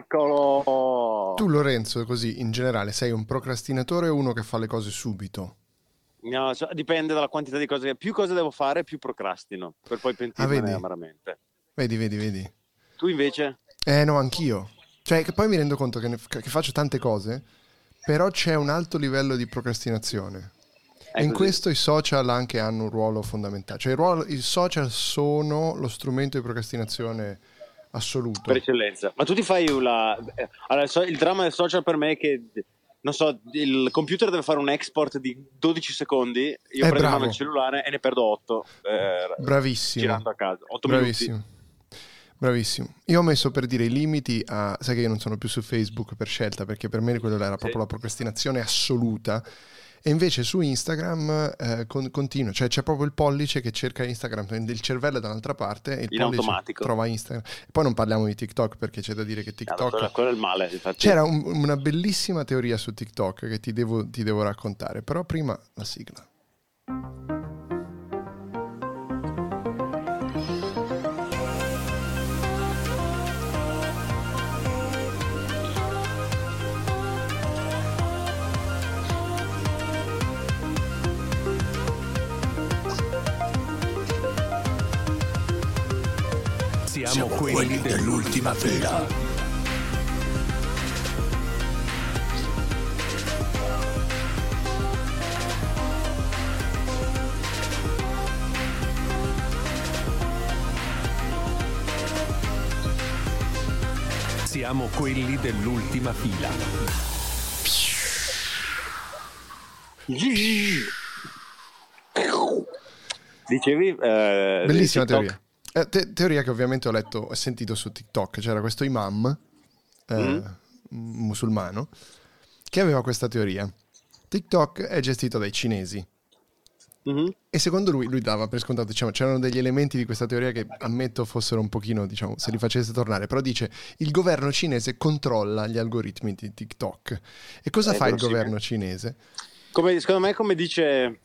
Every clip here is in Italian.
Eccolo! Tu Lorenzo, così in generale, sei un procrastinatore o uno che fa le cose subito? No, cioè, dipende dalla quantità di cose. Più cose devo fare, più procrastino, per poi pentirmene Ah, amaramente. Vedi, vedi, vedi. Tu invece? Eh no, anch'io. Cioè, che poi mi rendo conto che, ne- che faccio tante cose, però c'è un alto livello di procrastinazione. È E in così. questo i social anche hanno un ruolo fondamentale. Cioè, ruolo- i social sono lo strumento di procrastinazione assoluto. Per eccellenza. Ma tu ti fai una... eh, Allora, il dramma del social per me è che, non so, il computer deve fare un export di 12 secondi, io Eh, prendo bravo. il cellulare e ne perdo 8 Bravissimo. girando a casa. 8 Bravissimo. Bravissimo. Io ho messo per dire i limiti a... Sai che io non sono più su Facebook per scelta, perché per me quello era proprio la procrastinazione assoluta. E invece su Instagram eh, con- continua, cioè c'è proprio il pollice che cerca Instagram, il cervello è dall'altra parte e il In pollice automatico. trova Instagram. E poi non parliamo di TikTok perché c'è da dire che. TikTok... quello, quello è il male, infatti. C'era un- una bellissima teoria su TikTok che ti devo, ti devo raccontare, però prima la sigla. Dell'ultima fila. Siamo quelli dell'ultima fila. Dicevi... eh, Bellissima TikTok? teoria. Eh, te- teoria che ovviamente ho letto e sentito su TikTok. C'era questo imam eh, Mm. musulmano che aveva questa teoria. TikTok è gestito dai cinesi. Mhm. E secondo lui, lui dava per scontato, diciamo, c'erano degli elementi di questa teoria che ammetto fossero un pochino, diciamo, se li facesse tornare, però dice il governo cinese controlla gli algoritmi di TikTok. E cosa Eh, fa il governo cinese? Come, secondo me, come dice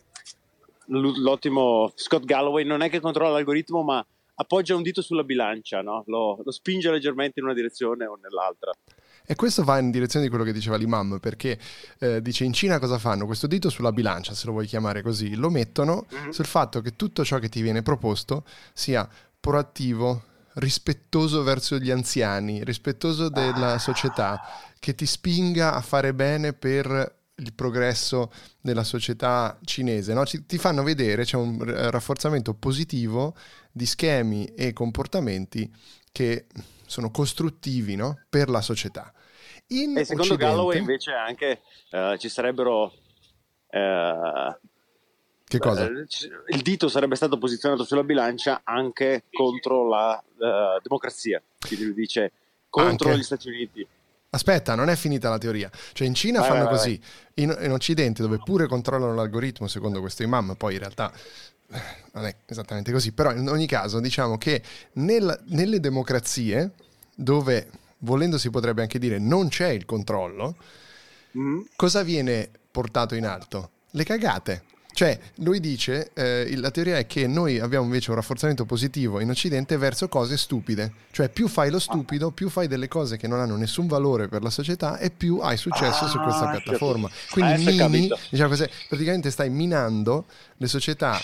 l'ottimo Scott Galloway, non è che controlla l'algoritmo, ma appoggia un dito sulla bilancia, no? lo, lo spinge leggermente in una direzione o nell'altra. E questo va in direzione di quello che diceva l'imam, perché eh, dice in Cina cosa fanno? Questo dito sulla bilancia, se lo vuoi chiamare così, lo mettono sul fatto che tutto ciò che ti viene proposto sia proattivo, rispettoso verso gli anziani, rispettoso della società, che ti spinga a fare bene per il progresso della società cinese. no? Ci- ti fanno vedere, c'è un rafforzamento positivo di schemi e comportamenti che sono costruttivi no? per la società. In E secondo Occidente- Galloway, invece, anche eh, ci sarebbero. eh, Che cosa? ci- il dito sarebbe stato posizionato sulla bilancia anche contro la democrazia. Quindi lui dice contro Anche. gli Stati Uniti. Aspetta, non è finita la teoria. Cioè in Cina Vai, fanno vai, così, in, in Occidente dove pure controllano l'algoritmo secondo questo imam, poi in realtà eh, non è esattamente così, però in ogni caso diciamo che nel- nelle democrazie dove volendo si potrebbe anche dire non c'è il controllo, Mm? cosa viene portato in alto? Le cagate. Cioè, lui dice, eh, la teoria è che noi abbiamo invece un rafforzamento positivo in Occidente verso cose stupide. Cioè, più fai lo stupido, più fai delle cose che non hanno nessun valore per la società e più hai successo su questa Ah, piattaforma. Quindi ho mini, diciamo così, praticamente stai minando le società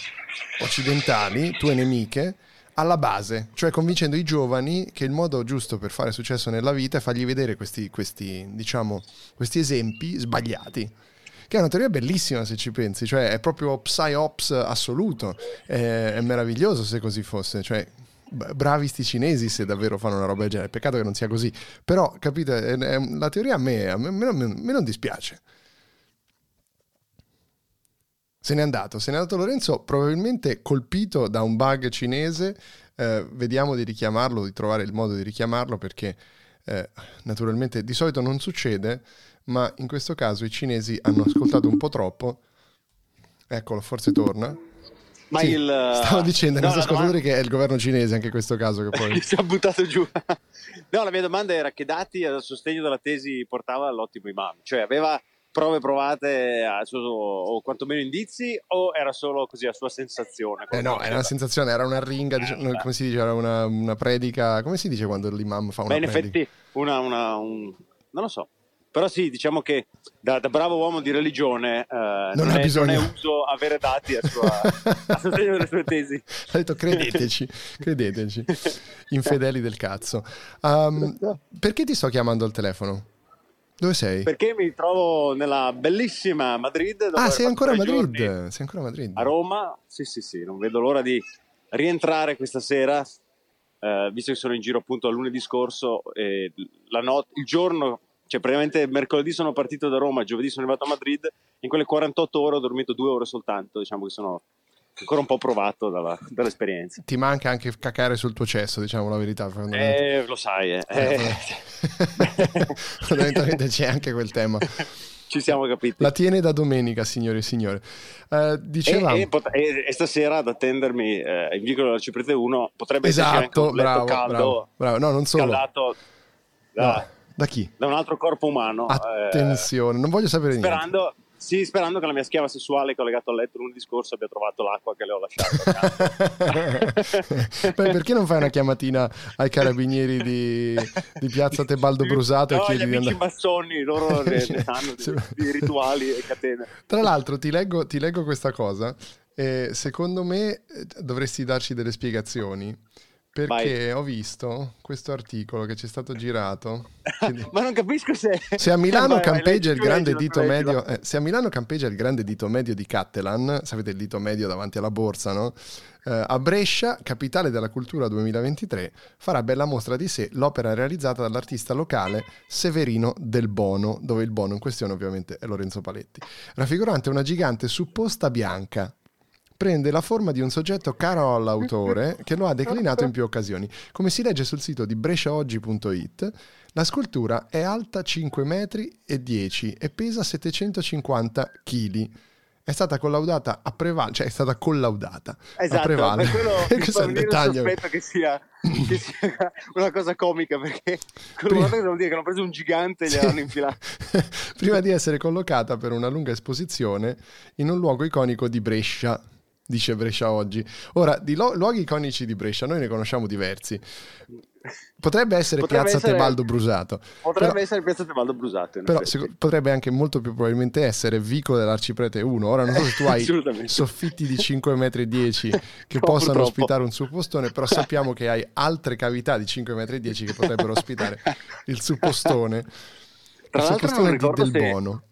occidentali, tue nemiche, alla base, cioè convincendo i giovani che il modo giusto per fare successo nella vita è fargli vedere questi, questi, diciamo, questi esempi sbagliati. Che è una teoria bellissima se ci pensi, cioè è proprio psyops assoluto, è, è meraviglioso se così fosse, cioè bravi sti cinesi se davvero fanno una roba del genere, peccato che non sia così, però capite, è- è- la teoria a me, a me, a me a me non dispiace. Se n'è andato, se n'è andato Lorenzo, probabilmente colpito da un bug cinese. eh, vediamo di richiamarlo, di trovare il modo di richiamarlo perché eh, naturalmente di solito non succede, ma in questo caso i cinesi hanno ascoltato un po' troppo. Eccolo, forse torna. Ma Sì, il. Stavo dicendo ai No, nostri la domanda- ascoltatori che è il governo cinese anche in questo caso che poi... si è buttato giù. no, la mia domanda era che dati a sostegno della tesi portava l'ottimo imam? Cioè aveva prove provate suo, o quantomeno indizi o era solo così a sua sensazione? Eh no, era una sensazione, era una ringa, diciamo, Eh, come si dice, era una, una predica, come si dice quando l'imam fa una Beh, in predica? effetti, una, una- un- non lo so. Però sì, diciamo che da, da bravo uomo di religione eh, non, ha è, bisogno. non è uso avere dati a, sua, a sostegno delle sue tesi. Ha detto credeteci, credeteci, infedeli del cazzo. Um, perché ti sto chiamando al telefono? Dove sei? Perché mi trovo nella bellissima Madrid. ah, sei ancora a Madrid? Sei ancora a Madrid? A Roma, sì, sì, sì, non vedo l'ora di rientrare questa sera, eh, visto che sono in giro appunto a lunedì scorso. E la not- il giorno, cioè praticamente mercoledì sono partito da Roma, giovedì sono arrivato a Madrid. In quelle 48 ore ho dormito due ore soltanto. Diciamo che sono ancora un po' provato dalla- dall'esperienza. Ti manca anche cacare sul tuo cesso, diciamo la verità. Eh, lo sai, eh. Eh, Fondamentalmente c'è anche quel tema. ci siamo capiti. La tiene da domenica, signore e signori. Eh, dicevamo... E, e pot- e- e stasera ad attendermi eh, in vicolo della Ciprete 1 potrebbe esatto, un letto bravo, caldo bravo, bravo. No, non solo. scaldato da, No, da chi? da un altro corpo umano eh, Attenzione, non voglio sapere niente. Sì, sperando che la mia schiava sessuale che ho legato al letto lunedì scorso abbia trovato l'acqua che le ho lasciato Beh, perché non fai una chiamatina ai carabinieri di, di Piazza Tebaldo Brusato no, e gli chiedi di amici andare... massoni loro ne, ne sanno di, di rituali e catene. Tra l'altro ti leggo, ti leggo questa cosa. E secondo me eh, dovresti darci delle spiegazioni perché ho visto questo articolo che ci è stato girato. ma non capisco se Se a Milano Vai, vai, campeggia il grande dito medio, eh, se a Milano campeggia il grande dito medio di Cattelan, sapete il dito medio davanti alla borsa, no? Eh, a Brescia, capitale della cultura 2023, farà bella mostra di sé l'opera realizzata dall'artista locale Severino Del Bono, dove il Bono in questione ovviamente è Lorenzo Paletti, raffigurante una gigante supposta bianca. Prende la forma di un soggetto caro all'autore che lo ha declinato in più occasioni. Come si legge sul sito di bresciaoggi.it, la scultura è alta 5 metri e 10 e pesa 750 kg. È stata collaudata a prevale, cioè è stata collaudata a Esatto, prevale. per quello mi Questo è il dettaglio. sospetto che sia, che sia una cosa comica perché quello Prima- vuol dire che hanno preso un gigante e Sì. gliel'hanno infilato. Prima di essere collocata per una lunga esposizione in un luogo iconico di Brescia, dice Brescia oggi. Ora, di lo- luoghi iconici di Brescia noi ne conosciamo diversi. Potrebbe essere Potrebbe Piazza essere- Tebaldo Brusato. Potrebbe però- essere Piazza Tebaldo Brusato. Però seco- potrebbe anche molto più probabilmente essere Vico dell'Arciprete 1. Ora non so se tu hai soffitti di 5,10 metri che No, possano purtroppo. ospitare un suppostone, però sappiamo che hai altre cavità di 5,10 metri che potrebbero ospitare il suppostone. Tra il suppostone di Del se- Bono.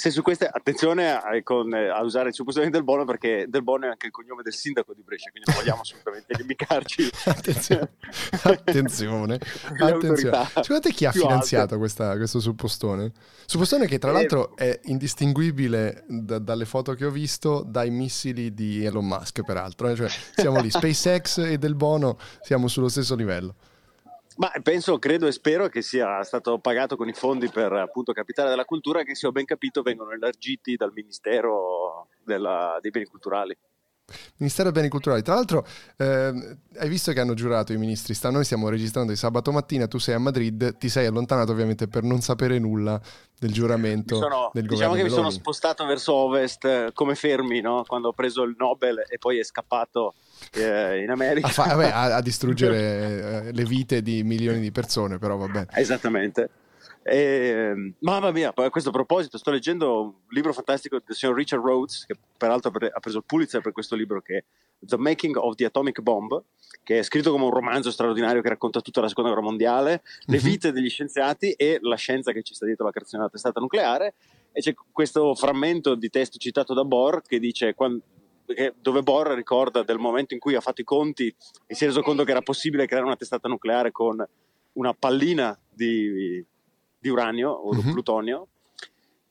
Se su queste, attenzione a, con, eh, a usare il supposizione del Bono perché del Bono è anche il cognome del sindaco di Brescia, quindi non vogliamo assolutamente inimicarci. Attenzione, attenzione, attenzione. Secondo te chi ha finanziato questa- questo suppostone? Suppostone che tra Eh, l'altro è indistinguibile da- dalle foto che ho visto dai missili di Elon Musk, peraltro. eh. Cioè, siamo lì, SpaceX e Del Bono siamo sullo stesso livello. Ma penso, credo e spero che sia stato pagato con i fondi per appunto Capitale della Cultura che se ho ben capito vengono elargiti dal Ministero della- dei Beni Culturali. Ministero dei Beni Culturali. Tra l'altro, ehm, hai visto che hanno giurato i ministri? Sta, noi stiamo registrando di sabato mattina, tu sei a Madrid, ti sei allontanato ovviamente per non sapere nulla del giuramento sono- del diciamo che mi sono Meloni. spostato verso ovest eh, come fermi no? quando ho preso il Nobel e poi è scappato eh, in America. a, fa- vabbè, a- a distruggere eh, le vite di milioni di persone, però va bene. Esattamente. E, mamma mia, a questo proposito sto leggendo un libro fantastico del signor Richard Rhodes, che peraltro ha pre- ha preso il Pulitzer per questo libro, che è The Making of the Atomic Bomb, che è scritto come un romanzo straordinario che racconta tutta la seconda guerra mondiale, le Mhm. vite degli scienziati e la scienza che ci sta dietro la creazione della testata nucleare. E c'è questo frammento di testo citato da Bohr che dice... quan- che- dove Bohr ricorda del momento in cui ha fatto i conti e si è reso conto che era possibile creare una testata nucleare con una pallina di, di uranio o Mhm. plutonio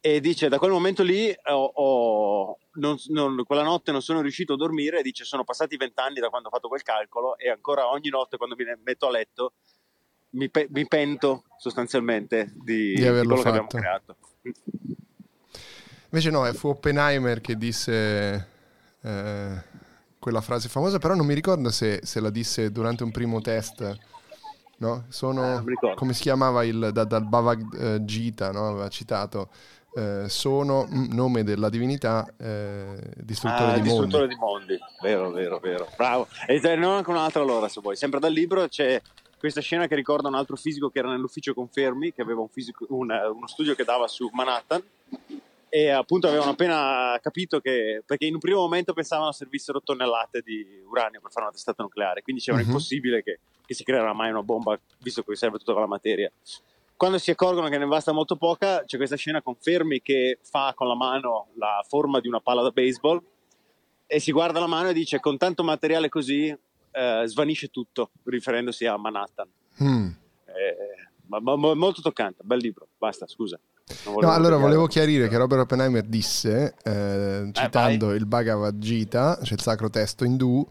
e dice da quel momento lì ho- ho- non- non- quella notte non sono riuscito a dormire dice sono passati vent'anni da quando ho fatto quel calcolo e ancora ogni notte quando mi metto a letto mi, pe- mi pento sostanzialmente di, Di averlo quello che abbiamo fatto. creato Invece no, fu Oppenheimer che disse eh, quella frase famosa, però non mi ricordo se, se la disse durante un primo test. No? Eh, Sono, ricordo. come si chiamava il, da- dal Bhagavad eh, Gita, no? aveva citato, eh, sono nome della divinità eh, distruttore Ah, di distruttore mondi. di mondi. Vero, vero, vero. Bravo. E te- non anche un'altra allora, se vuoi. Sempre dal libro c'è questa scena che ricorda un altro fisico che era nell'ufficio confermi, che aveva un fisico- un- uno studio che dava su Manhattan. E appunto avevano appena capito che, perché in un primo momento pensavano servissero tonnellate di uranio per fare una testata nucleare, quindi dicevano Mhm. impossibile che, che si creerà mai una bomba, visto che serve tutta quella materia. Quando si accorgono che ne basta molto poca, c'è questa scena con Fermi che fa con la mano la forma di una palla da baseball e si guarda la mano e dice con tanto materiale così eh, svanisce tutto, riferendosi a Manhattan. Mm. Eh, ma, ma- molto toccante, bel libro, basta, scusa. Non No, allora volevo chiarire che Robert Oppenheimer disse, eh, citando il Bhagavad Gita, cioè il sacro testo indù,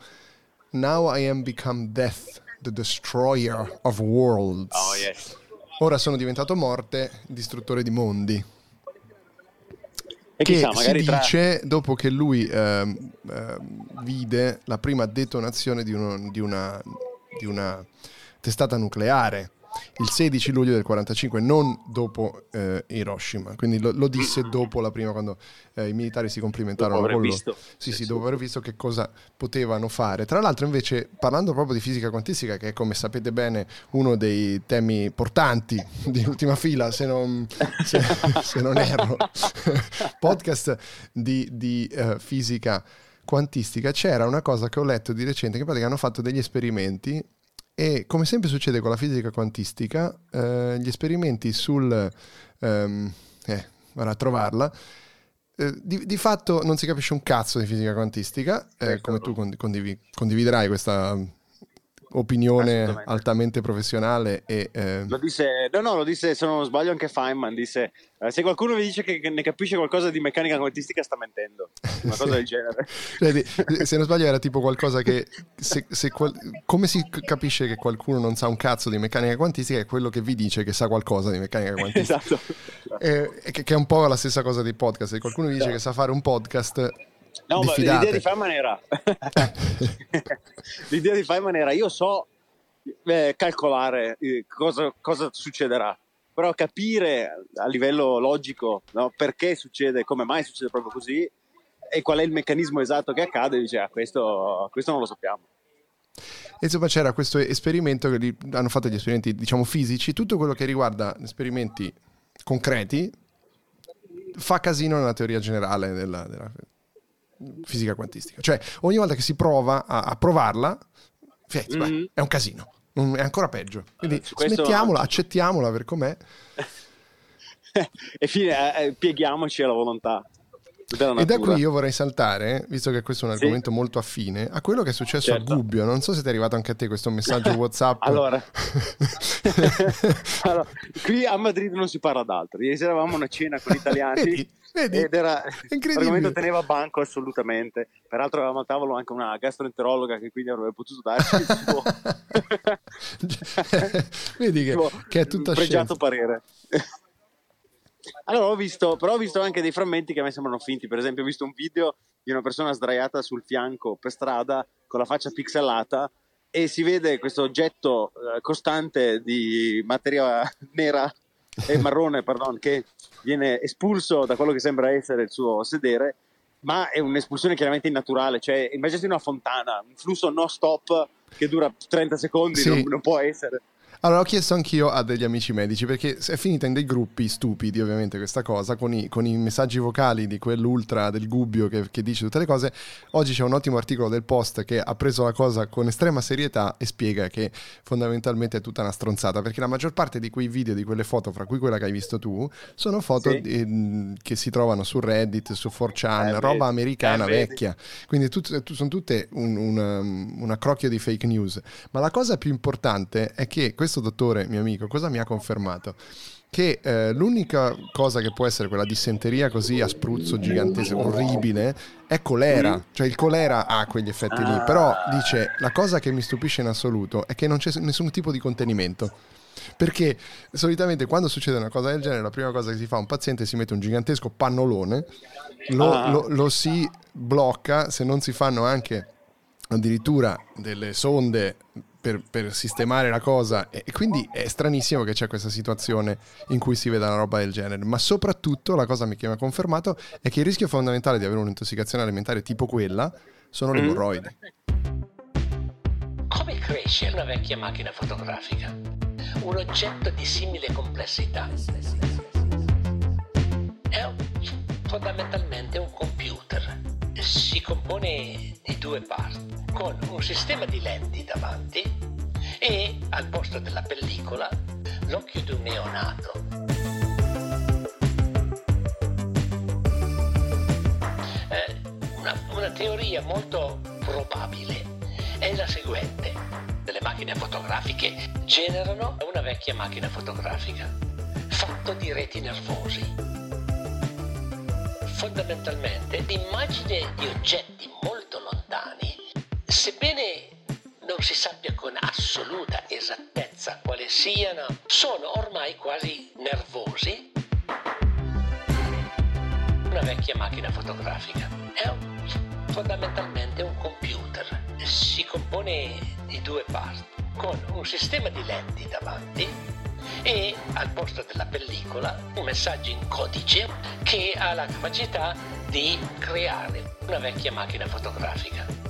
Now I am become death, the destroyer of worlds. Oh, yes. Ora sono diventato morte, distruttore di mondi. E che chissà, si magari tra... dice dopo che lui ehm, ehm, vide la prima detonazione di, uno- di una, di una testata nucleare il 16 luglio del 45, non dopo eh, Hiroshima. Quindi lo, lo disse dopo la prima, quando eh, i militari si aver con lo- visto. Sì, sì, dopo aver visto che cosa potevano fare. Tra l'altro, invece, parlando proprio di fisica quantistica, che è come sapete bene uno dei temi portanti di ultima fila, se non, se, se non erro, podcast di, di, eh, fisica quantistica, c'era una cosa che ho letto di recente, che in pratica hanno fatto degli esperimenti e come sempre succede con la fisica quantistica, eh, gli esperimenti sul... ehm, eh, vado a trovarla. eh, di, di fatto non si capisce un cazzo di fisica quantistica, eh, Certo. come tu condi- condivi- condividerai questa opinione altamente professionale e... eh, Lo disse, no, no, lo disse, se non sbaglio, anche Feynman. Disse: eh, Se qualcuno vi dice che, ne capisce qualcosa di meccanica quantistica, sta mentendo. Una cosa del genere. Cioè, se non sbaglio era tipo qualcosa che se- se qual- come si capisce che qualcuno non sa un cazzo di meccanica quantistica è quello che vi dice che sa qualcosa di meccanica quantistica esatto. Eh, che, che è un po' la stessa cosa dei podcast se qualcuno vi dice che sa fare un podcast No, ma diffidate. l'idea di Feynman era. L'idea di Feynman era: io so eh, calcolare eh, cosa, cosa succederà, però capire a livello logico no, perché succede, come mai succede proprio così e qual è il meccanismo esatto che accade, dice: ah, questo, questo non lo sappiamo. E insomma c'era questo esperimento che hanno fatto gli esperimenti diciamo fisici tutto quello che riguarda esperimenti concreti fa casino nella teoria generale della, della fisica quantistica. Cioè ogni volta che si prova a, a provarla sì, beh, Mhm. è un casino. Mm, è ancora peggio. Quindi questo- smettiamola accettiamola per com'è. E fine, eh, pieghiamoci alla volontà E da qui io vorrei saltare, visto che questo è un Sì. argomento molto affine, a quello che è successo Certo. a Gubbio. Non so se ti è arrivato anche a te questo messaggio WhatsApp. Allora. allora, qui a Madrid non si parla d'altro. Ieri sera avevamo una cena con gli italiani Vedi? Vedi? ed era Incredibile. l'argomento teneva banco assolutamente. Peraltro avevamo al tavolo anche una gastroenterologa che quindi avrebbe potuto darci il suo, Vedi che, che è tutta scienza. parere. Allora ho visto, però ho visto anche dei frammenti che a me sembrano finti. Per esempio, ho visto un video di una persona sdraiata sul fianco per strada con la faccia pixelata e si vede questo oggetto eh, costante di materia nera e marrone, pardon, che viene espulso da quello che sembra essere il suo sedere, ma è un'espulsione chiaramente innaturale, cioè immaginati una fontana, un flusso no stop che dura 30 secondi, Sì. non, non può essere. Allora, ho chiesto anch'io a degli amici medici perché è finita in dei gruppi stupidi, ovviamente, questa cosa, con i, con i messaggi vocali di quell'ultra del Gubbio che, che dice tutte le cose. Oggi c'è un ottimo articolo del Post che ha preso la cosa con estrema serietà e spiega che fondamentalmente è tutta una stronzata perché la maggior parte di quei video, di quelle foto, fra cui quella che hai visto tu, sono foto Sì. di- che si trovano su Reddit, su 4chan, Eh, roba americana Eh, vecchia. Quindi tut- tu- sono tutte un, un, un accrocchio di fake news. Ma la cosa più importante è che questo dottore, mio amico, cosa mi ha confermato? Che eh, l'unica cosa che può essere quella dissenteria così a spruzzo gigantesco, orribile, è colera. Cioè il colera ha quegli effetti lì. Ah. Però dice, la cosa che mi stupisce in assoluto è che non c'è nessun tipo di contenimento. Perché solitamente quando succede una cosa del genere, la prima cosa che si fa a un paziente si mette un gigantesco pannolone, lo, Ah. lo- lo si blocca, se non si fanno anche addirittura delle sonde per, per, sistemare la cosa. E quindi è stranissimo che c'è questa situazione in cui si veda una roba del genere. Ma soprattutto la cosa che mi ha confermato è che il rischio fondamentale di avere un'intossicazione alimentare tipo quella sono le mm. emorroidi. Come cresce una vecchia macchina fotografica? Un oggetto di simile complessità. È un, fondamentalmente un computer. Si compone di due parti con un sistema di lenti davanti e al posto della pellicola l'occhio di un neonato. Eh, una, una teoria molto probabile è la seguente. Delle macchine fotografiche generano una vecchia macchina fotografica fatto di reti nervosi. Fondamentalmente l'immagine di oggetti Sebbene non si sappia con assoluta esattezza quale siano, sono ormai quasi nervosi. Una vecchia macchina fotografica è fondamentalmente un computer. Si compone di due parti, con un sistema di lenti davanti e al posto della pellicola un messaggio in codice che ha la capacità di creare una vecchia macchina fotografica.